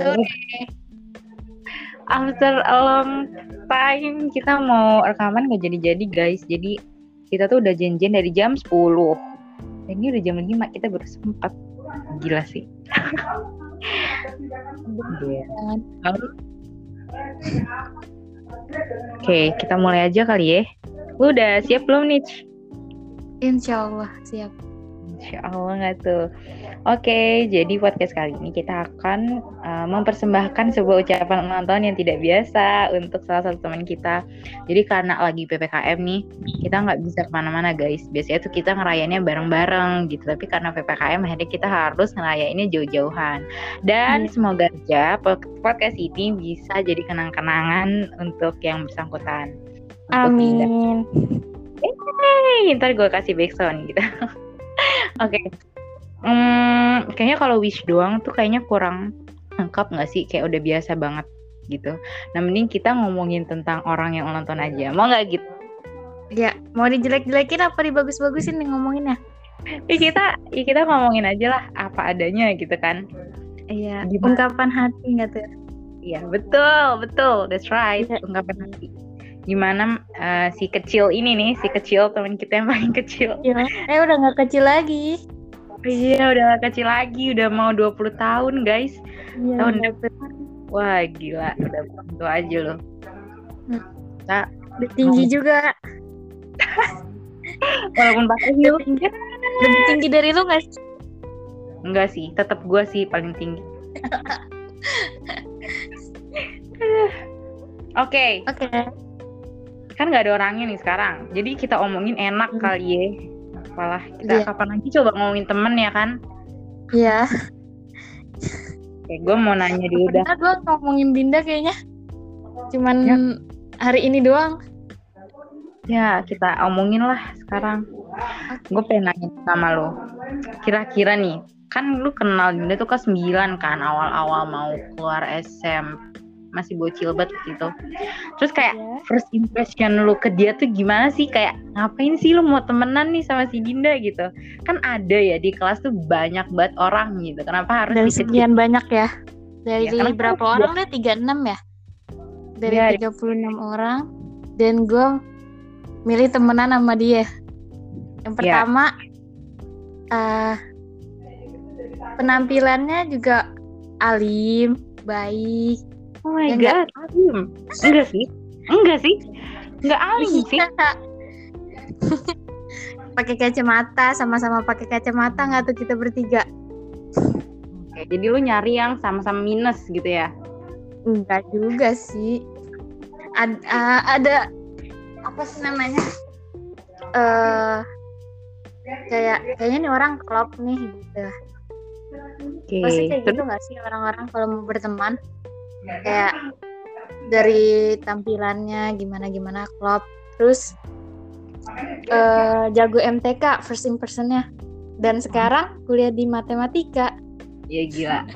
sore. After a long time kita mau rekaman gak jadi-jadi guys. Jadi kita tuh udah janjian dari jam 10. Dan ini udah jam 5 kita baru sempat. Gila sih. Oke, kita mulai aja kali ya. Lu udah siap belum nih? Insya Allah siap. Insya Allah nggak tuh. Oke, jadi podcast kali ini kita akan uh, mempersembahkan sebuah ucapan ulang tahun yang tidak biasa untuk salah satu teman kita. Jadi karena lagi PPKM nih, kita nggak bisa ke mana-mana guys. Biasanya tuh kita ngerayainnya bareng-bareng gitu. Tapi karena PPKM akhirnya kita harus ngerayainnya jauh-jauhan. Dan hmm. semoga aja podcast ini bisa jadi kenang-kenangan untuk yang bersangkutan. Amin. Hey, ntar gue kasih backsound gitu. Oke. Okay. Hmm, kayaknya kalau wish doang tuh kayaknya kurang lengkap nggak sih? Kayak udah biasa banget gitu. Nah mending kita ngomongin tentang orang yang ulang tahun aja. Mau nggak gitu? Ya, mau dijelek-jelekin apa dibagus-bagusin nih ngomonginnya? Ya kita, ya kita ngomongin aja lah apa adanya gitu kan. Iya, ungkapan hati nggak tuh? Iya, betul, betul. That's right, ya. ungkapan hati gimana uh, si kecil ini nih si kecil teman kita yang paling kecil. Ya. eh udah nggak kecil lagi. Iya udah gak kecil lagi udah mau 20 tahun guys. Ya, tahun depan. Wah gila udah itu aja loh. Nah, udah tinggi mau... juga. Walaupun pakai heel lebih tinggi dari lu gak sih? Enggak sih tetap gua sih paling tinggi. Oke. Okay. Oke. Okay kan nggak ada orangnya nih sekarang. Jadi kita omongin enak hmm. kali ya. Malah kita yeah. kapan lagi coba ngomongin temen ya kan? Iya. Yeah. gue mau nanya dulu dah. gue ngomongin Dinda kayaknya. Cuman ya. hari ini doang. Ya kita omongin lah sekarang. Gue pengen nanya sama lo. Kira-kira nih kan lu kenal Dinda tuh kelas 9 kan awal-awal mau keluar SMP masih bocil banget gitu terus kayak yeah. first impression lu ke dia tuh gimana sih? Kayak ngapain sih lu mau temenan nih sama si Dinda? gitu. Kan ada ya di kelas tuh banyak banget orang gitu. Kenapa harus dari sekian banyak ya? Dari ya, berapa orang deh 36 ya? Dari ya, 36 orang. Dan gue milih temenan sama dia. Yang iya. pertama ya. uh, penampilannya juga alim baik Oh my ya, god, alim. Enggak sih. Enggak sih. Enggak alim sih. pakai kacamata, sama-sama pakai kacamata nggak tuh kita bertiga? Oke, jadi lu nyari yang sama-sama minus gitu ya? Enggak juga sih. Ad, uh, ada apa sih namanya? Eh uh, kayak kayaknya nih orang klop nih gitu. Okay. Pasti kayak gitu gak sih orang-orang kalau mau berteman? Kayak dari tampilannya gimana gimana klub terus uh, jago MTK first impressionnya. Dan sekarang kuliah di matematika. Ya gila.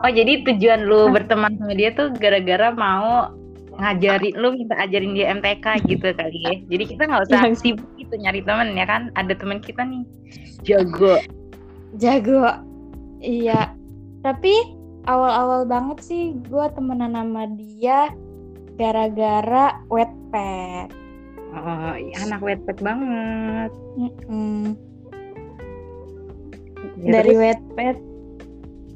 Oh jadi tujuan lu berteman sama dia tuh gara-gara mau ngajarin lu minta ajarin dia MTK gitu kali ya. Jadi kita nggak usah ya. sibuk gitu nyari temen ya kan? Ada teman kita nih. Jago. Jago. Iya. Tapi awal-awal banget sih gue temenan sama dia gara-gara wetpad. Oh, iya, anak wetpad banget. Mm -hmm. Ya, Dari terus? wetpad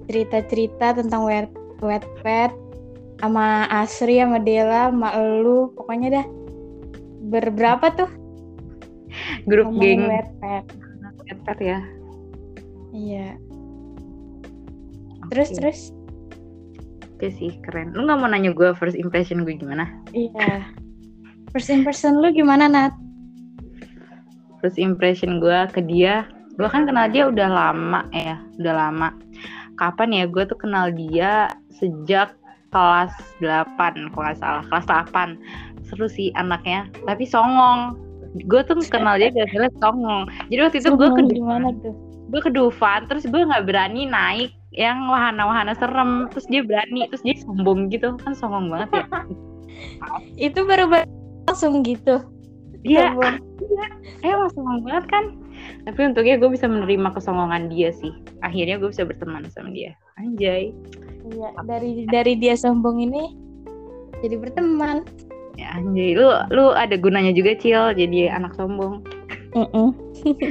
cerita-cerita tentang wet wetpad sama Asri sama Dela sama elu pokoknya dah berberapa tuh grup geng wetpad wetpad ya iya terus terus oke sih keren. Lu nggak mau nanya gue first impression gue gimana? Iya. First impression lu gimana Nat? First impression gue ke dia gue kan kenal dia udah lama ya udah lama. Kapan ya? Gue tuh kenal dia sejak kelas 8 kalau nggak salah. Kelas 8 seru sih anaknya tapi songong. Gue tuh kenal dia gara-gara songong. Jadi waktu itu gue ke gimana tuh? Gue ke Dufan terus gue nggak berani naik yang wahana-wahana serem terus dia berani terus dia sombong gitu. Kan sombong banget ya. Itu baru langsung gitu. Iya iya. Emang sombong banget kan? Tapi untungnya gue bisa menerima kesombongan dia sih. Akhirnya gue bisa berteman sama dia. Anjay. Iya, dari dari dia sombong ini jadi berteman. Ya, anjay, lu lu ada gunanya juga Cil jadi anak sombong. Oke.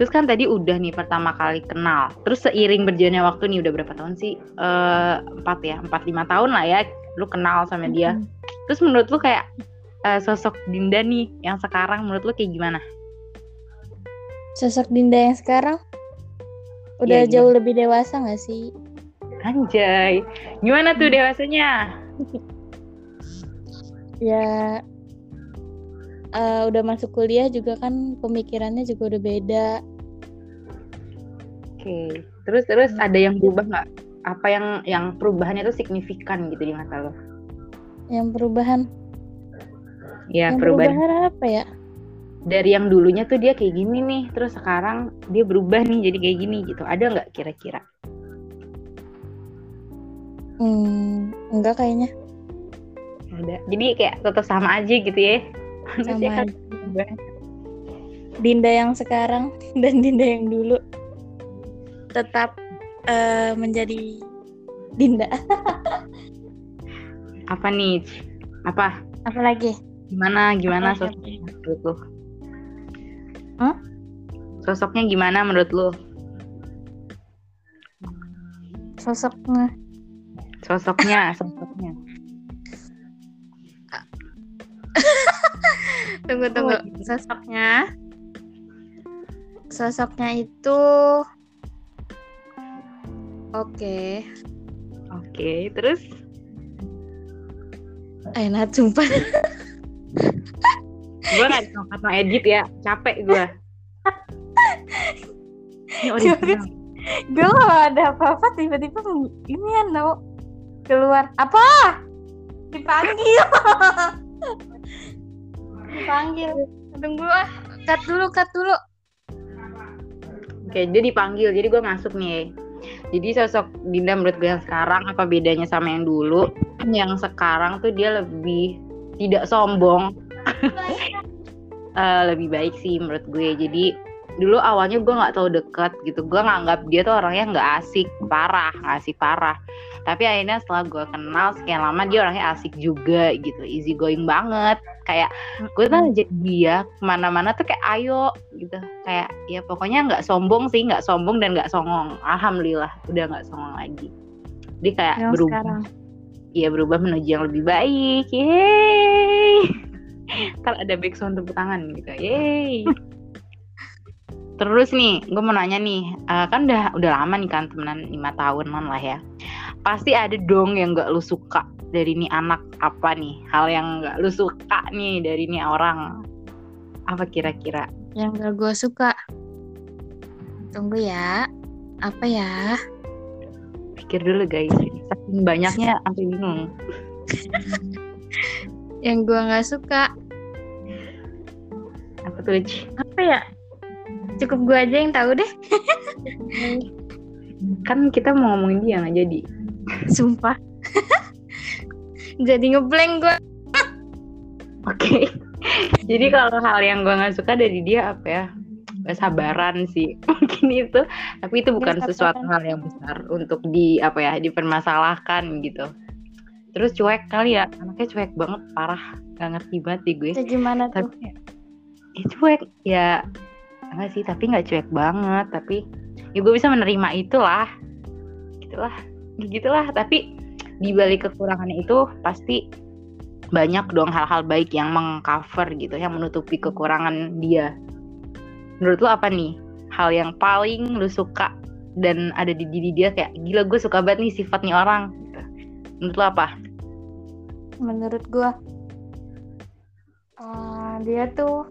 Terus kan tadi udah nih pertama kali kenal. Terus seiring berjalannya waktu nih udah berapa tahun sih? Eh, Empat ya, empat lima tahun lah ya. Lu kenal sama dia. Terus menurut lu kayak eh, sosok Dinda nih yang sekarang menurut lu kayak gimana? Sosok Dinda yang sekarang udah Iya, jauh lebih dewasa nggak sih? Anjay, gimana tuh dewasanya? Ya eh, udah masuk kuliah juga kan pemikirannya juga udah beda. Oke. Terus terus ada yang berubah nggak? Apa yang yang perubahannya tuh signifikan gitu di mata lo? Yang perubahan, Ya yang perubahan perubahan apa ya? dari yang dulunya tuh dia kayak gini nih, terus sekarang dia berubah nih jadi kayak gini gitu. Ada nggak kira-kira? Hmm, enggak kayaknya. Ada. Jadi kayak tetap sama aja gitu ya. Manusia Sama kan. Dinda yang sekarang dan Dinda yang dulu tetap eh, menjadi Dinda. Apa nih? Apa? Apalagi? Gimana? Gimana Apa, sosoknya menurut lu? Hah? Sosoknya gimana menurut lu? Sosoknya. Sosoknya, sosoknya. Tunggu tunggu. Oh, gitu. Sosoknya. Sosoknya itu Oke. Oke, terus Enak sumpah. gue gak kata edit ya, capek gue. Gue ada apa-apa tiba-tiba ini ya no keluar apa? Dipanggil. Dipanggil. Tunggu ah. Cut dulu, cut dulu. Oke, dia dipanggil, jadi gue masuk nih. Jadi sosok Dinda menurut gue yang sekarang apa bedanya sama yang dulu? Yang sekarang tuh dia lebih tidak sombong, Eh, lebih baik sih menurut gue. Jadi dulu awalnya gue nggak tahu deket gitu, gue nganggap dia tuh orangnya nggak asik parah, nggak asik parah. Tapi akhirnya setelah gue kenal sekian lama dia orangnya asik juga gitu, easy going banget. Kayak gue tuh jadi dia ke mana-mana tuh kayak ayo gitu. Kayak ya pokoknya nggak sombong sih nggak sombong dan nggak songong. Alhamdulillah udah nggak songong lagi. Dia kayak Yang berubah. sekarang. Iya berubah menuju yang lebih baik. Yeay. Ntar ada backsound tepuk tangan gitu. Yeay. Terus nih gue mau nanya nih eh, kan udah udah lama nih kan temenan lima tahunan lah ya pasti ada dong yang nggak lu suka dari nih anak apa nih hal yang nggak lu suka nih dari nih orang apa kira-kira Yang gak gue suka. Tunggu ya. Apa ya? pikir dulu guys saking banyaknya sampai bingung Yang gue nggak suka. apa tuh? Apa ya? Cukup gue aja yang tahu deh. kan kita mau ngomongin dia nggak jadi Sumpah. Jadi ngeblank gue. Oke. Jadi kalau hal yang gue nggak suka dari dia apa ya? Kesabaran sih mungkin itu. Tapi itu bukan Kesabaran. sesuatu hal yang besar untuk di apa ya dipermasalahkan gitu. Terus cuek kali ya, anaknya cuek banget parah, nggak ngerti banget sih gue. Kayak gimana tuh? Tapi ya, ya cuek ya enggak sih, tapi nggak cuek banget. Tapi ya gue bisa menerima itulah, gitulah, gitulah. Tapi di balik kekurangannya itu pasti banyak dong hal-hal baik yang mengcover gitu yang menutupi kekurangan dia menurut lu apa nih hal yang paling lu suka dan ada di diri dia kayak gila gue suka banget nih sifat nih orang gitu. menurut lu apa Menurut gue. eh, dia tuh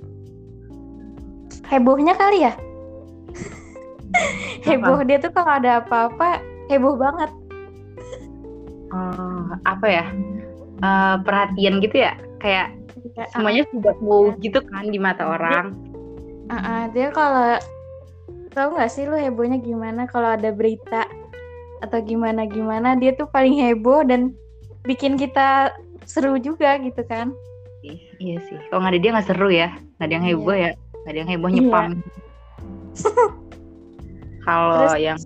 hebohnya kali ya? heboh dia tuh kalau ada apa-apa heboh banget. Eh, apa ya? Eh, perhatian gitu ya? Kayak Kayak, semuanya sudah wow gitu kan di mata orang. Ah, ah, dia kalau tahu nggak sih lu hebohnya gimana? Kalau ada berita atau gimana gimana dia tuh paling heboh dan bikin kita seru juga gitu kan. Iya sih kalau nggak ada dia nggak seru ya. Nggak ada yang Iya. heboh ya. Nggak ada yang heboh nyepam kalau Terus- yang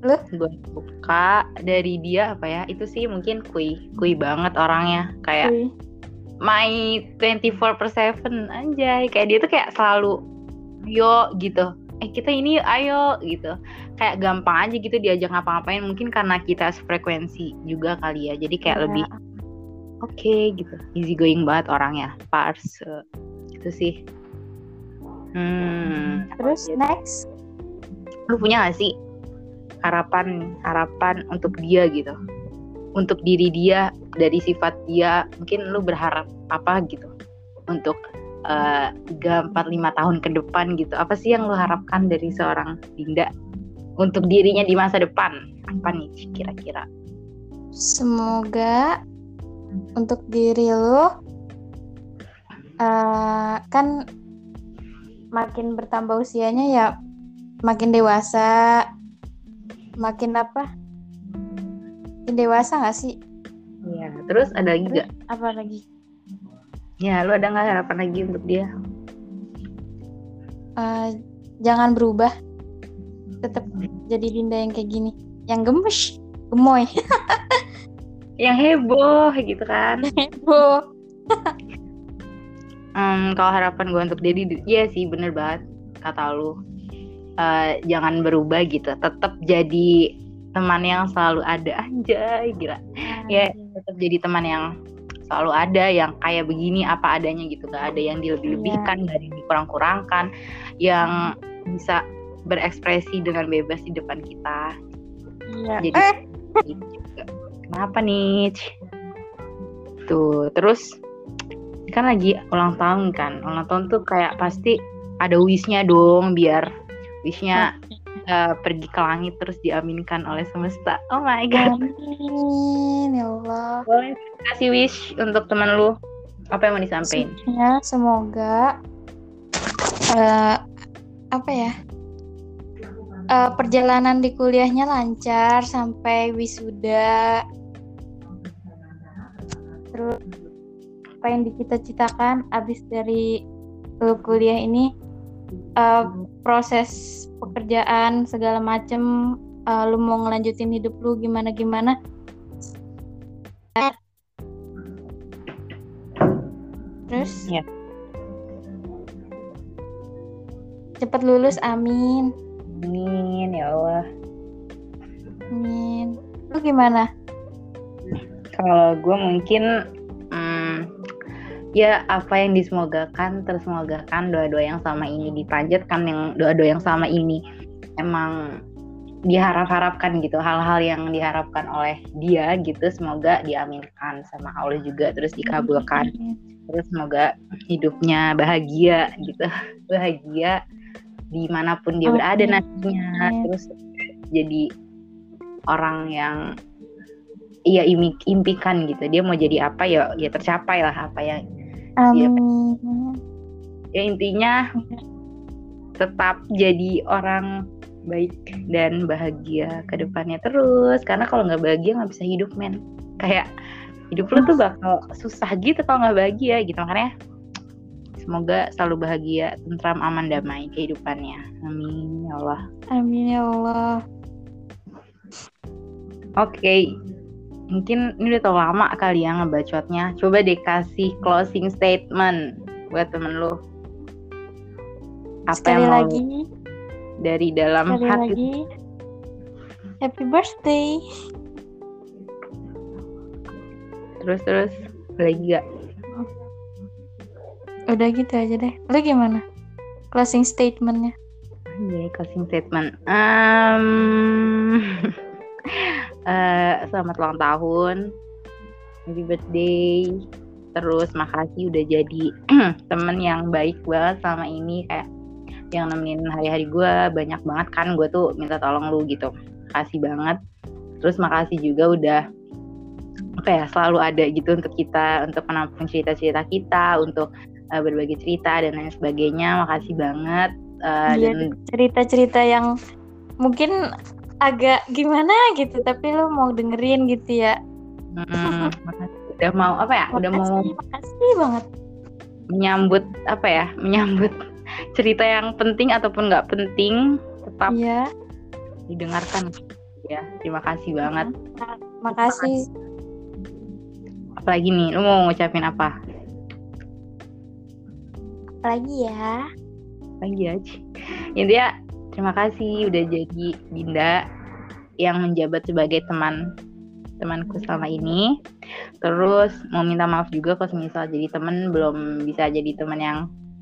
Lu? Gue suka dari dia apa ya? Itu sih mungkin kui, kui banget orangnya. Kayak Wih. my 24 per 7 anjay. Kayak dia tuh kayak selalu yo gitu. Eh kita ini ayo gitu. Kayak gampang aja gitu diajak ngapa-ngapain. Mungkin karena kita sefrekuensi juga kali ya. Jadi kayak Ya, lebih oke gitu. Easy going banget orangnya. Pars. Gitu sih. Hmm. Terus next lu punya gak sih harapan harapan untuk dia gitu. Untuk diri dia dari sifat dia mungkin lu berharap apa gitu? Untuk eh, tiga empat lima tahun ke depan gitu. Apa sih yang lu harapkan dari seorang Dinda? Untuk dirinya di masa depan apa nih kira-kira? Semoga untuk diri lu eh, kan makin bertambah usianya ya makin dewasa makin apa? Makin dewasa nggak sih? Iya terus ada lagi gak apa lagi? Ya lu ada nggak harapan lagi untuk dia? Eh, jangan berubah. Tetap jadi Dinda yang kayak gini. Yang gemes gemoy. Yang heboh gitu kan? Bo. Hmm, kalau harapan gue untuk Dedi, iya sih bener banget kata lu. Eh, jangan berubah gitu, tetap jadi teman yang selalu ada anjay gila. Ya tetap jadi teman yang selalu ada yang kayak begini apa adanya gitu, gak ada yang dilebih-lebihkan, ada yang dikurang-kurangkan, yang bisa berekspresi dengan bebas di depan kita. Iya. Jadi eh juga. Kenapa nih? Tuh, terus kan lagi ulang tahun kan. Ulang tahun tuh kayak pasti ada wishnya dong biar wishnya eh, pergi ke langit terus diaminkan oleh semesta. Oh my god. amin ya Allah Boleh kasih wish untuk teman lu. Apa yang mau disampaikan? ya semoga eh, apa ya Eh, perjalanan di kuliahnya lancar sampai wisuda terus apa yang dicita-citakan abis dari kuliah ini eh, proses pekerjaan segala macem eh, lu mau ngelanjutin hidup lu gimana gimana terus? Ya. cepet lulus amin. Amin ya Allah. amin. Lu gimana? Kalau gue mungkin ya apa yang disemogakan tersemogakan doa-doa yang sama ini dipanjatkan yang doa-doa yang sama ini emang diharap-harapkan gitu hal-hal yang diharapkan oleh dia gitu semoga diaminkan sama Allah juga terus dikabulkan terus semoga hidupnya bahagia gitu bahagia di mana pun dia berada Amin. nantinya terus jadi orang yang ia imi- impikan gitu dia mau jadi apa ya ya tercapai lah apa yang Iya. amin ya intinya tetap jadi orang baik dan bahagia ke depannya terus. Karena kalau nggak bahagia nggak bisa hidup men. Kayak hidup lu tuh bakal susah gitu kalau nggak bahagia gitu. Makanya semoga selalu bahagia tentram aman damai kehidupannya. Amin ya Allah. Amin ya Allah. Oke mungkin ini udah terlalu lama kali ya ngebacotnya. Coba deh kasih closing statement buat temen lu. Apa sekali yang lagi. dari dalam sekali hati lagi. happy birthday. Terus terus. Lagi gak udah gitu aja deh. Lu gimana? Closing statementnya. Iya, closing statement. Um, eh, selamat ulang tahun, happy birthday. Terus makasih udah jadi temen yang baik banget selama ini kayak yang nemenin hari-hari gue banyak banget kan gue tuh minta tolong lu gitu. Kasih banget. Terus makasih juga udah apa ya selalu ada gitu untuk kita untuk menampung cerita-cerita kita untuk eh, berbagi cerita dan lain sebagainya. Makasih banget. Iya, dan cerita-cerita yang mungkin agak gimana gitu tapi lu mau dengerin gitu ya Mm, makasih. udah mau apa ya? Udah mau makasih makasih banget menyambut apa ya? Menyambut cerita yang penting ataupun nggak penting tetap iya didengarkan. ya. Terima kasih banget. Makasih. Apalagi nih, lu mau ngucapin apa? Apalagi ya. Lagi aja. Intinya terima kasih udah jadi Dinda yang menjabat sebagai teman temanku selama ini. Terus mau minta maaf juga kalau misal jadi teman belum bisa jadi teman yang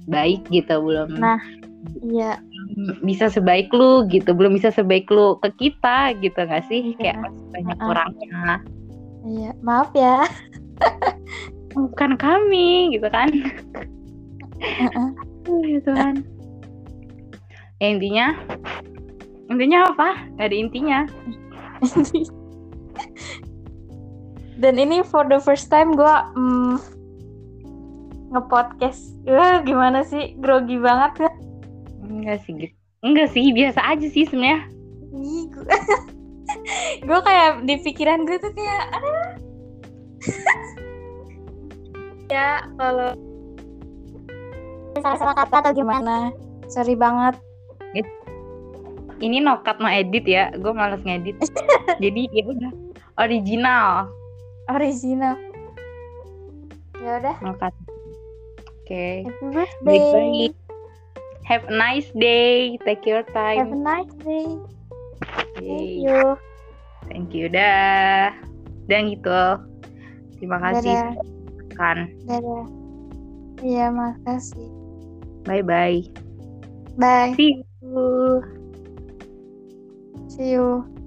baik gitu, belum Nah, iya. bisa sebaik lu gitu, belum bisa sebaik lu ke kita gitu nggak sih? Kayak masih banyak Uh-uh. kurangnya. Iya, maaf ya. Bukan kami gitu kan. Heeh. Ya Tuhan. Ya intinya intinya apa? Gak ada intinya. Dan ini for the first time gue mm, nge-podcast. Wah, gimana sih? Grogi banget ya. Enggak sih gitu. Enggak sih, biasa aja sih sebenarnya. Gue kayak di pikiran gue tuh kayak aduh. ya kalau salah-salah kata atau gimana sorry banget Ini no cut no edit ya. Gue males ngedit. Jadi ya udah original. original ya udah No cut. Oke. happy birthday. Have a nice day. Take your have a time. nice day thank you Thank you. Dah. Dan gitu. Terima kasih kan. dadah iya makasih Bye bye. bye See you. See you